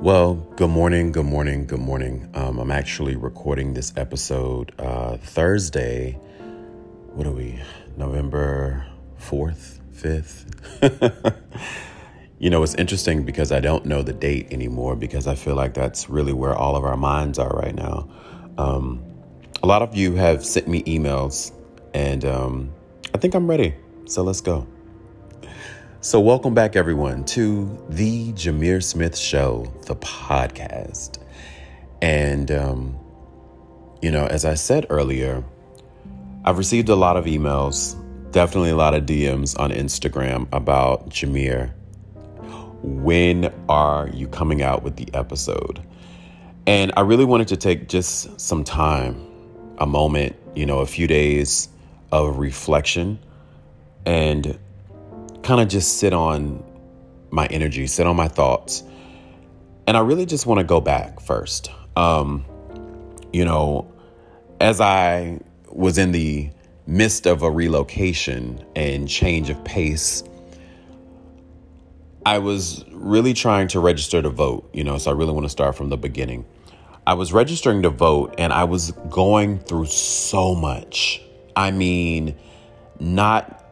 Well, good morning, good morning, good morning. Um, I'm actually recording this episode uh, Thursday. What are we? November 4th, 5th? you know, it's interesting because I don't know the date anymore because I feel like that's really where all of our minds are right now. Um, a lot of you have sent me emails, and um, I think I'm ready. So let's go. So, welcome back, everyone, to the Jameer Smith Show, the podcast. And, um, you know, as I said earlier, I've received a lot of emails, definitely a lot of DMs on Instagram about Jameer. When are you coming out with the episode? And I really wanted to take just some time, a moment, you know, a few days of reflection and kind of just sit on my energy, sit on my thoughts. And I really just want to go back first. Um, you know, as I was in the midst of a relocation and change of pace, I was really trying to register to vote, you know, so I really want to start from the beginning. I was registering to vote and I was going through so much. I mean, not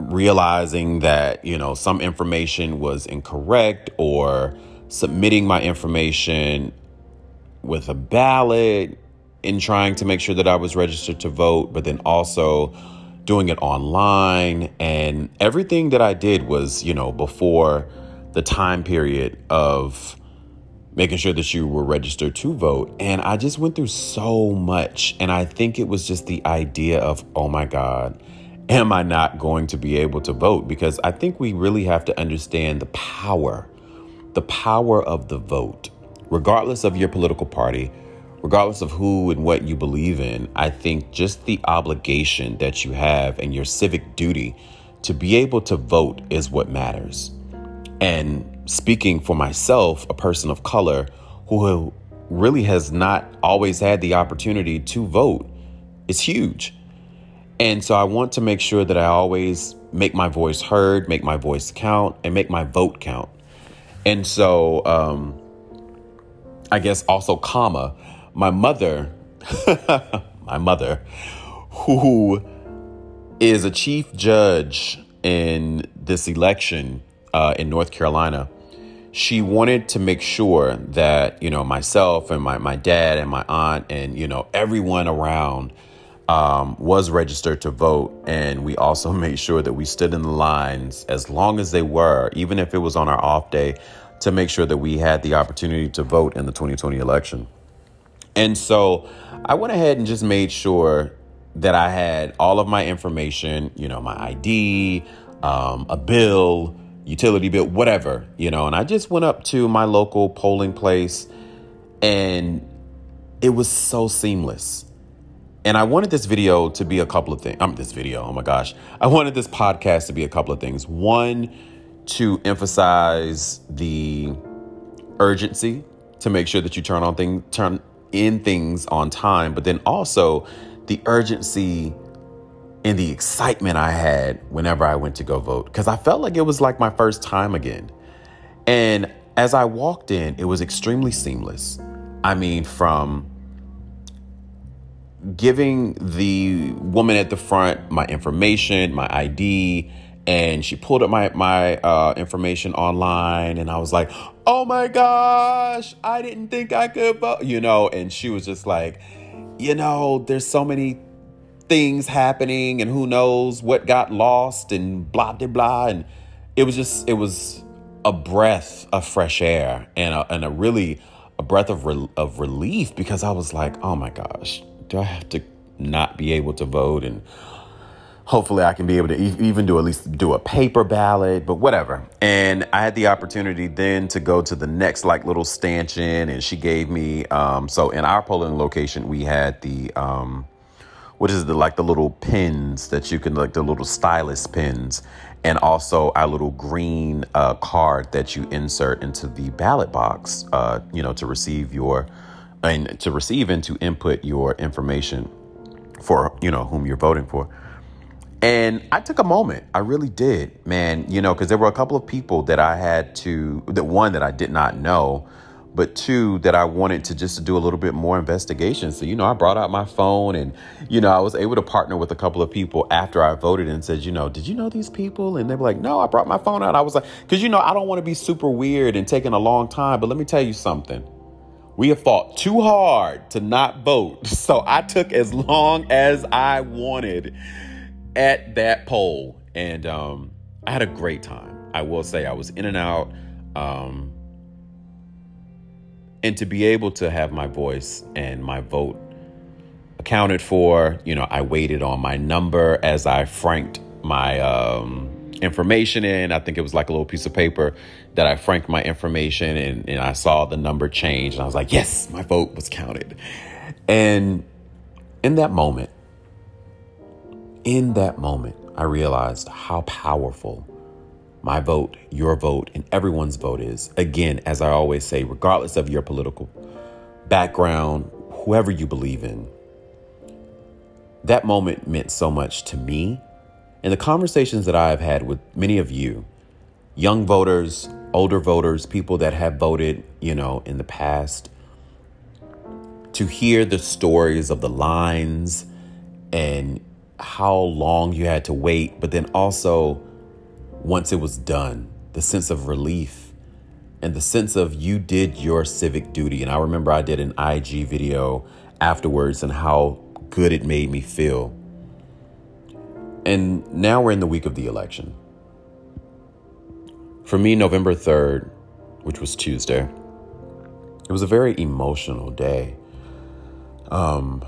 realizing that, you know, some information was incorrect or submitting my information with a ballot in trying to make sure that I was registered to vote, but then also doing it online. And everything that I did was, you know, before the time period of making sure that you were registered to vote. And I just went through so much. And I think it was just the idea of, oh my God, am I not going to be able to vote? Because I think we really have to understand the power, the power of the vote, regardless of your political party, regardless of who and what you believe in. I think just the obligation that you have and your civic duty to be able to vote is what matters. And speaking for myself, a person of color who really has not always had the opportunity to vote, is huge. And so I want to make sure that I always make my voice heard, make my voice count, and make my vote count. And so, um, I guess also, comma, my mother, my mother, who is a chief judge in this election uh, in North Carolina, she wanted to make sure that, you know, myself and my, my dad and my aunt and, you know, everyone around um, was registered to vote. And we also made sure that we stood in the lines as long as they were, even if it was on our off day, to make sure that we had the opportunity to vote in the 2020 election. And so I went ahead and just made sure that I had all of my information, you know, my ID, um, a bill, utility bill, whatever, you know, and I just went up to my local polling place and it was so seamless. And I wanted this video to be a couple of things. Um, this video, oh my gosh. I wanted this podcast to be a couple of things. One, to emphasize the urgency to make sure that you turn on things, turn in things on time, but then also the urgency and the excitement I had whenever I went to go vote because I felt like it was like my first time again. And as I walked in, it was extremely seamless. I mean, from giving the woman at the front my information, my ID, and she pulled up my my uh, information online, and I was like, "Oh my gosh, I didn't think I could vote," you know. And she was just like, "You know, there's so many things happening, and who knows what got lost, and blah blah blah." And it was just it was a breath of fresh air and a, and a really a breath of re- of relief because I was like, "Oh my gosh." Do I have to not be able to vote? And hopefully I can be able to even do at least do a paper ballot, but whatever. And I had the opportunity then to go to the next like little stanchion, and she gave me. Um, so in our polling location, we had the um, what is the like the little pins that you can like the little stylus pins, and also our little green uh, card that you insert into the ballot box. Uh, you know to receive your and to receive and to input your information for you know whom you're voting for and i took a moment i really did man you know because there were a couple of people that i had to that one that i did not know but two, that I wanted to just to do a little bit more investigation. So, you know, I brought out my phone and, you know, I was able to partner with a couple of people after I voted and said, you know, did you know these people? And they were like, no, I brought my phone out. I was like, because, you know, I don't want to be super weird and taking a long time, but let me tell you something. We have fought too hard to not vote. So I took as long as I wanted at that poll. And um, I had a great time. I will say I was in and out. Um, and to be able to have my voice and my vote accounted for, you know, I waited on my number as I franked my um, information in. I think it was like a little piece of paper that I franked my information and, and I saw the number change. And I was like, yes, my vote was counted. And in that moment, in that moment, I realized how powerful my vote, your vote, and everyone's vote is. Again, as I always say, regardless of your political background, whoever you believe in, that moment meant so much to me. And the conversations that I have had with many of you, young voters, older voters, people that have voted, you know, in the past, to hear the stories of the lines and how long you had to wait, but then also once it was done, the sense of relief and the sense of you did your civic duty. And I remember I did an IG video afterwards and how good it made me feel. And now we're in the week of the election. For me, November 3rd, which was Tuesday, it was a very emotional day. Um,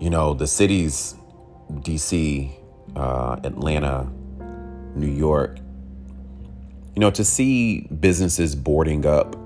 you know, the cities, DC, uh, Atlanta, New York, you know, to see businesses boarding up,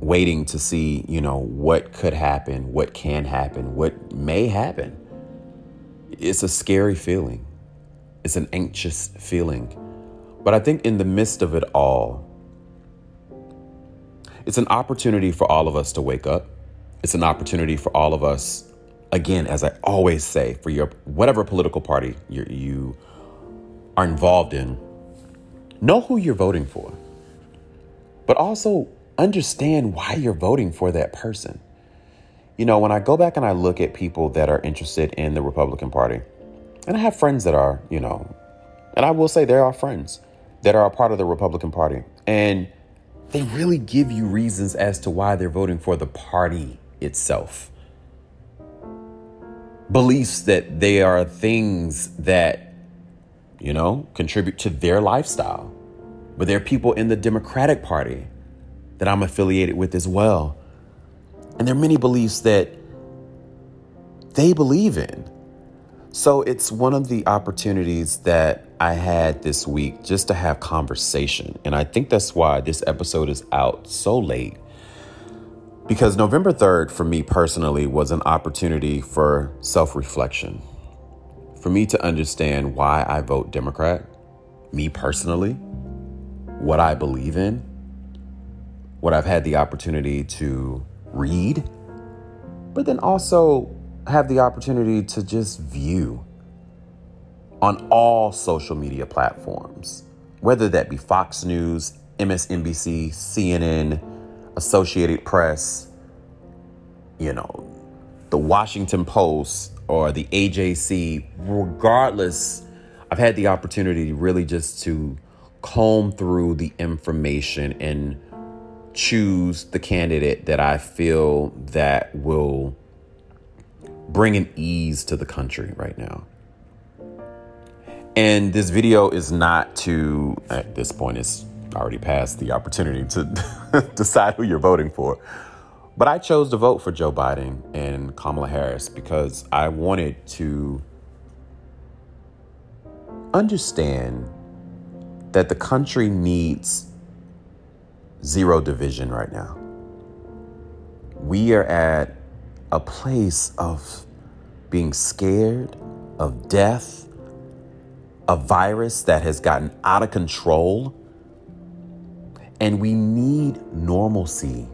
waiting to see, you know, what could happen, what can happen, what may happen. It's a scary feeling. It's an anxious feeling. But I think in the midst of it all, it's an opportunity for all of us to wake up. It's an opportunity for all of us again, as I always say, for your whatever political party you you are involved in, know who you're voting for, but also understand why you're voting for that person. You know, when I go back and I look at people that are interested in the Republican Party, and I have friends that are, you know, and I will say there are friends that are a part of the Republican Party, and they really give you reasons as to why they're voting for the party itself beliefs that they are things that, you know, contribute to their lifestyle. But there are people in the Democratic Party that I'm affiliated with as well. And there are many beliefs that they believe in. So it's one of the opportunities that I had this week just to have conversation. And I think that's why this episode is out so late because November 3rd, for me personally, was an opportunity for self reflection, for me to understand why I vote Democrat, me personally, what I believe in, what I've had the opportunity to read, but then also have the opportunity to just view on all social media platforms, whether that be Fox News, MSNBC, CNN, Associated Press, you know, the Washington Post or the AJC, regardless, I've had the opportunity really just to comb through the information and choose the candidate that I feel that will bring an ease to the country right now. And this video is not to, at this point, it's already past the opportunity to decide who you're voting for. But I chose to vote for Joe Biden and Kamala Harris because I wanted to understand that the country needs zero division right now. We are at a place of being scared of death, a virus that has gotten out of control and we need normalcy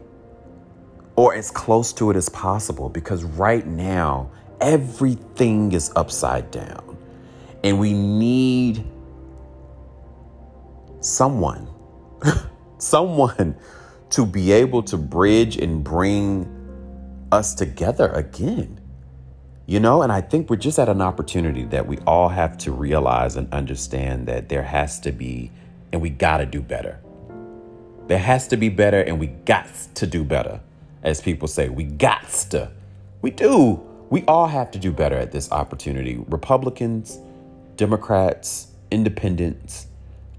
or as close to it as possible because right now, everything is upside down. And we need someone someone to be able to bridge and bring us together again. You know, and I think we're just at an opportunity that we all have to realize and understand that there has to be, and we got to do better. There has to be better, and we got to do better. As people say, we got to. We do. We all have to do better at this opportunity. Republicans, Democrats, independents,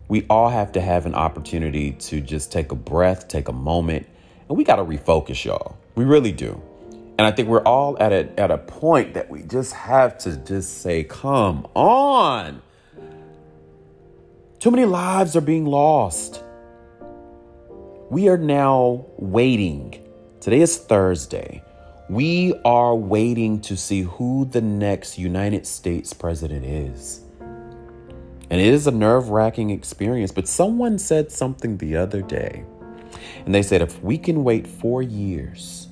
we all have to have an opportunity to just take a breath, take a moment, and we got to refocus, y'all. We really do. And I think we're all at a, at a point that we just have to just say, come on. Too many lives are being lost. We are now waiting. Today is Thursday. We are waiting to see who the next United States president is. And it is a nerve wracking experience. But someone said something the other day. And they said, if we can wait four years,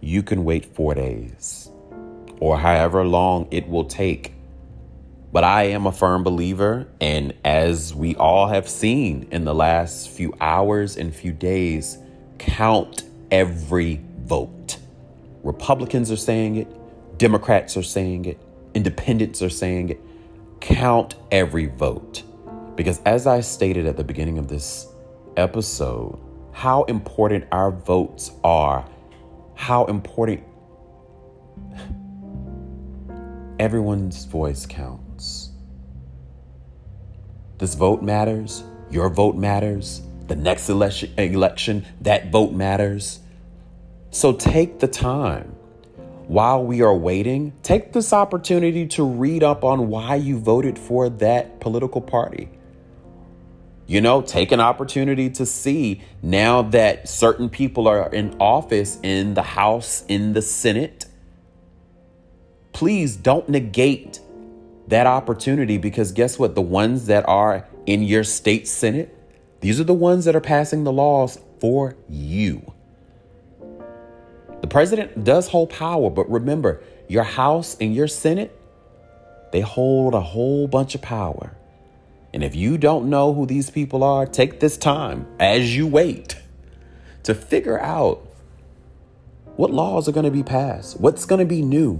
you can wait four days or however long it will take. But I am a firm believer. And as we all have seen in the last few hours and few days, count every vote. Republicans are saying it, Democrats are saying it, independents are saying it count every vote. Because as I stated at the beginning of this episode, how important our votes are, how important everyone's voice counts. This vote matters, your vote matters, the next election, election that vote matters. So take the time while we are waiting, take this opportunity to read up on why you voted for that political party. You know, take an opportunity to see now that certain people are in office in the House, in the Senate. Please don't negate that opportunity because guess what? The ones that are in your state Senate, these are the ones that are passing the laws for you. President does hold power, but remember, your House and your Senate, they hold a whole bunch of power. And if you don't know who these people are, take this time as you wait to figure out what laws are going to be passed, what's going to be new,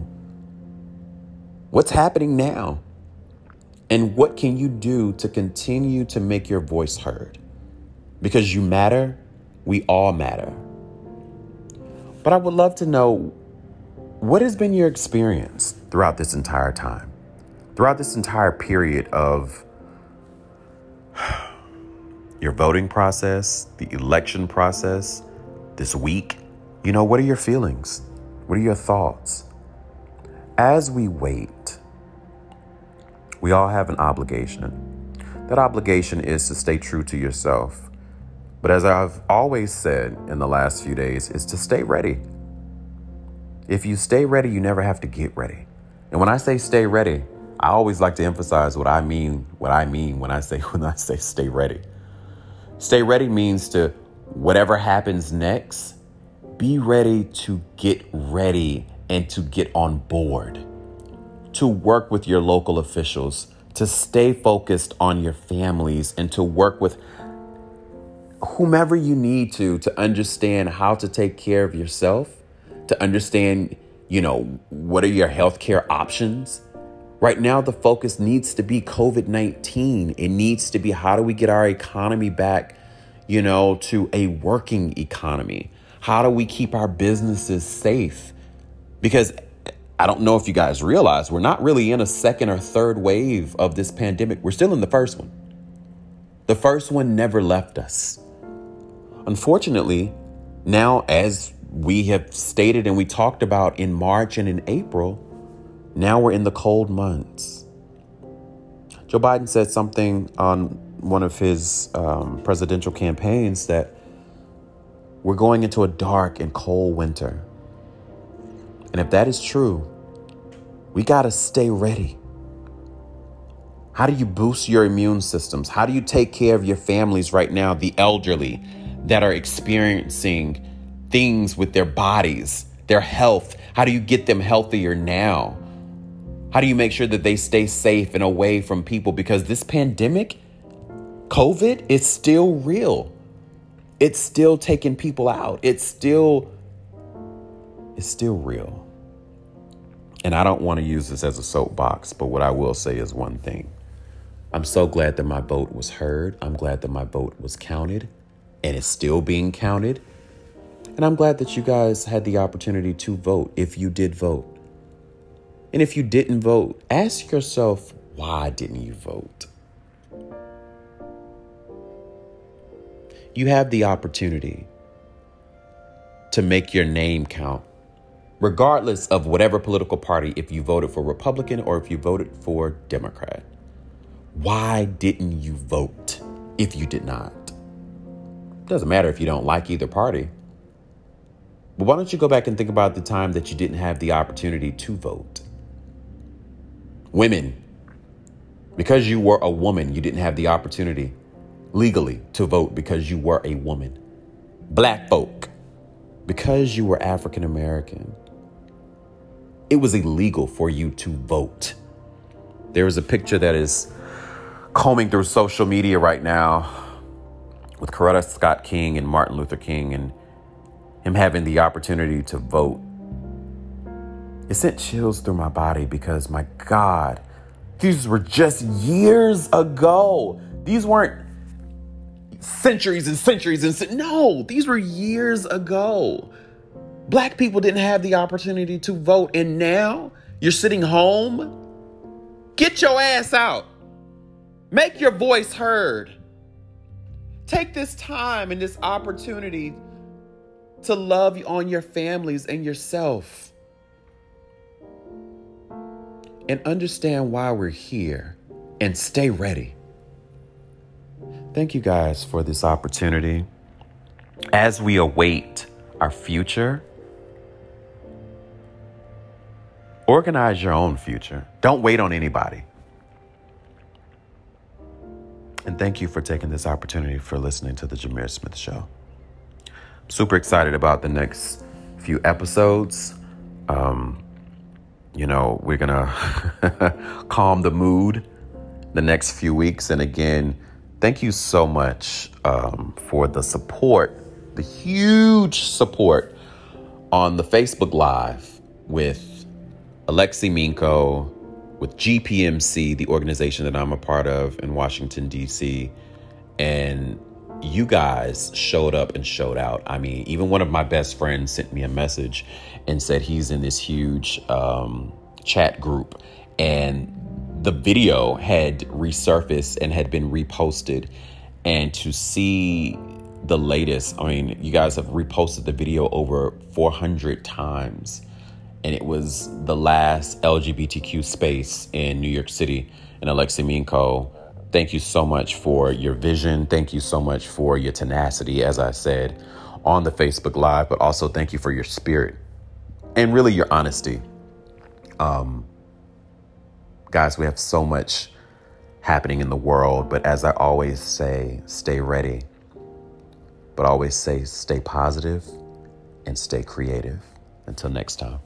what's happening now, and what can you do to continue to make your voice heard. Because you matter, we all matter. But I would love to know what has been your experience throughout this entire time, throughout this entire period of your voting process, the election process, this week. You know, what are your feelings? What are your thoughts? As we wait, we all have an obligation. That obligation is to stay true to yourself but as I've always said in the last few days, is to stay ready. If you stay ready, you never have to get ready. And when I say stay ready, I always like to emphasize what I mean, what I mean when I say when I say stay ready. Stay ready means to whatever happens next, be ready to get ready and to get on board. To work with your local officials, to stay focused on your families and to work with whomever you need to to understand how to take care of yourself, to understand, you know, what are your healthcare options. Right now, the focus needs to be COVID 19. It needs to be how do we get our economy back, you know, to a working economy? How do we keep our businesses safe? Because I don't know if you guys realize we're not really in a second or third wave of this pandemic. We're still in the first one. The first one never left us. Unfortunately, now, as we have stated and we talked about in March and in April, now we're in the cold months. Joe Biden said something on one of his um, presidential campaigns that we're going into a dark and cold winter. And if that is true, we got to stay ready. How do you boost your immune systems? How do you take care of your families right now, the elderly, that are experiencing things with their bodies, their health. How do you get them healthier now? How do you make sure that they stay safe and away from people? Because this pandemic, COVID, is still real. it's still taking people out. It's still it's still real. And I don't want to use this as a soapbox, but what I will say is one thing. I'm so glad that my vote was heard. I'm glad that my vote was counted and it's still being counted. And I'm glad that you guys had the opportunity to vote if you did vote. And if you didn't vote, ask yourself, why didn't you vote? You have the opportunity to make your name count, regardless of whatever political party, if you voted for Republican or if you voted for Democrat. Why didn't you vote if you did not? Doesn't matter if you don't like either party. But why don't you go back and think about the time that you didn't have the opportunity to vote? Women, because you were a woman, you didn't have the opportunity legally to vote because you were a woman. Black folk, because you were African American, it was illegal for you to vote. There is a picture that is combing through social media right now with Coretta Scott King and Martin Luther King and him having the opportunity to vote. It sent chills through my body because, my God, these were just years ago. These weren't centuries and centuries and no, these were years ago. Black people didn't have the opportunity to vote, and now you're sitting home. Get your ass out. Make your voice heard. Take this time and this opportunity to love on your families and yourself. And understand why we're here and stay ready. Thank you guys for this opportunity. As we await our future, organize your own future. Don't wait on anybody. And thank you for taking this opportunity for listening to the Jameer Smith Show. I'm super excited about the next few episodes. Um, you know, we're going to calm the mood the next few weeks. And again, thank you so much um, for the support, the huge support on the Facebook Live with Alexi Minko, with GPMC, the organization that I'm a part of in Washington, D.C. And you guys showed up and showed out. I mean, even one of my best friends sent me a message and said he's in this huge um, chat group and the video had resurfaced and had been reposted. And to see the latest, I mean, you guys have reposted the video over 400 times and it was the last LGBTQ space in New York City. And Alexi Minko, thank you so much for your vision. Thank you so much for your tenacity, as I said on the Facebook Live, but also thank you for your spirit and really your honesty. Um, guys, we have so much happening in the world, but as I always say, stay ready. But always say, stay positive and stay creative. Until next time.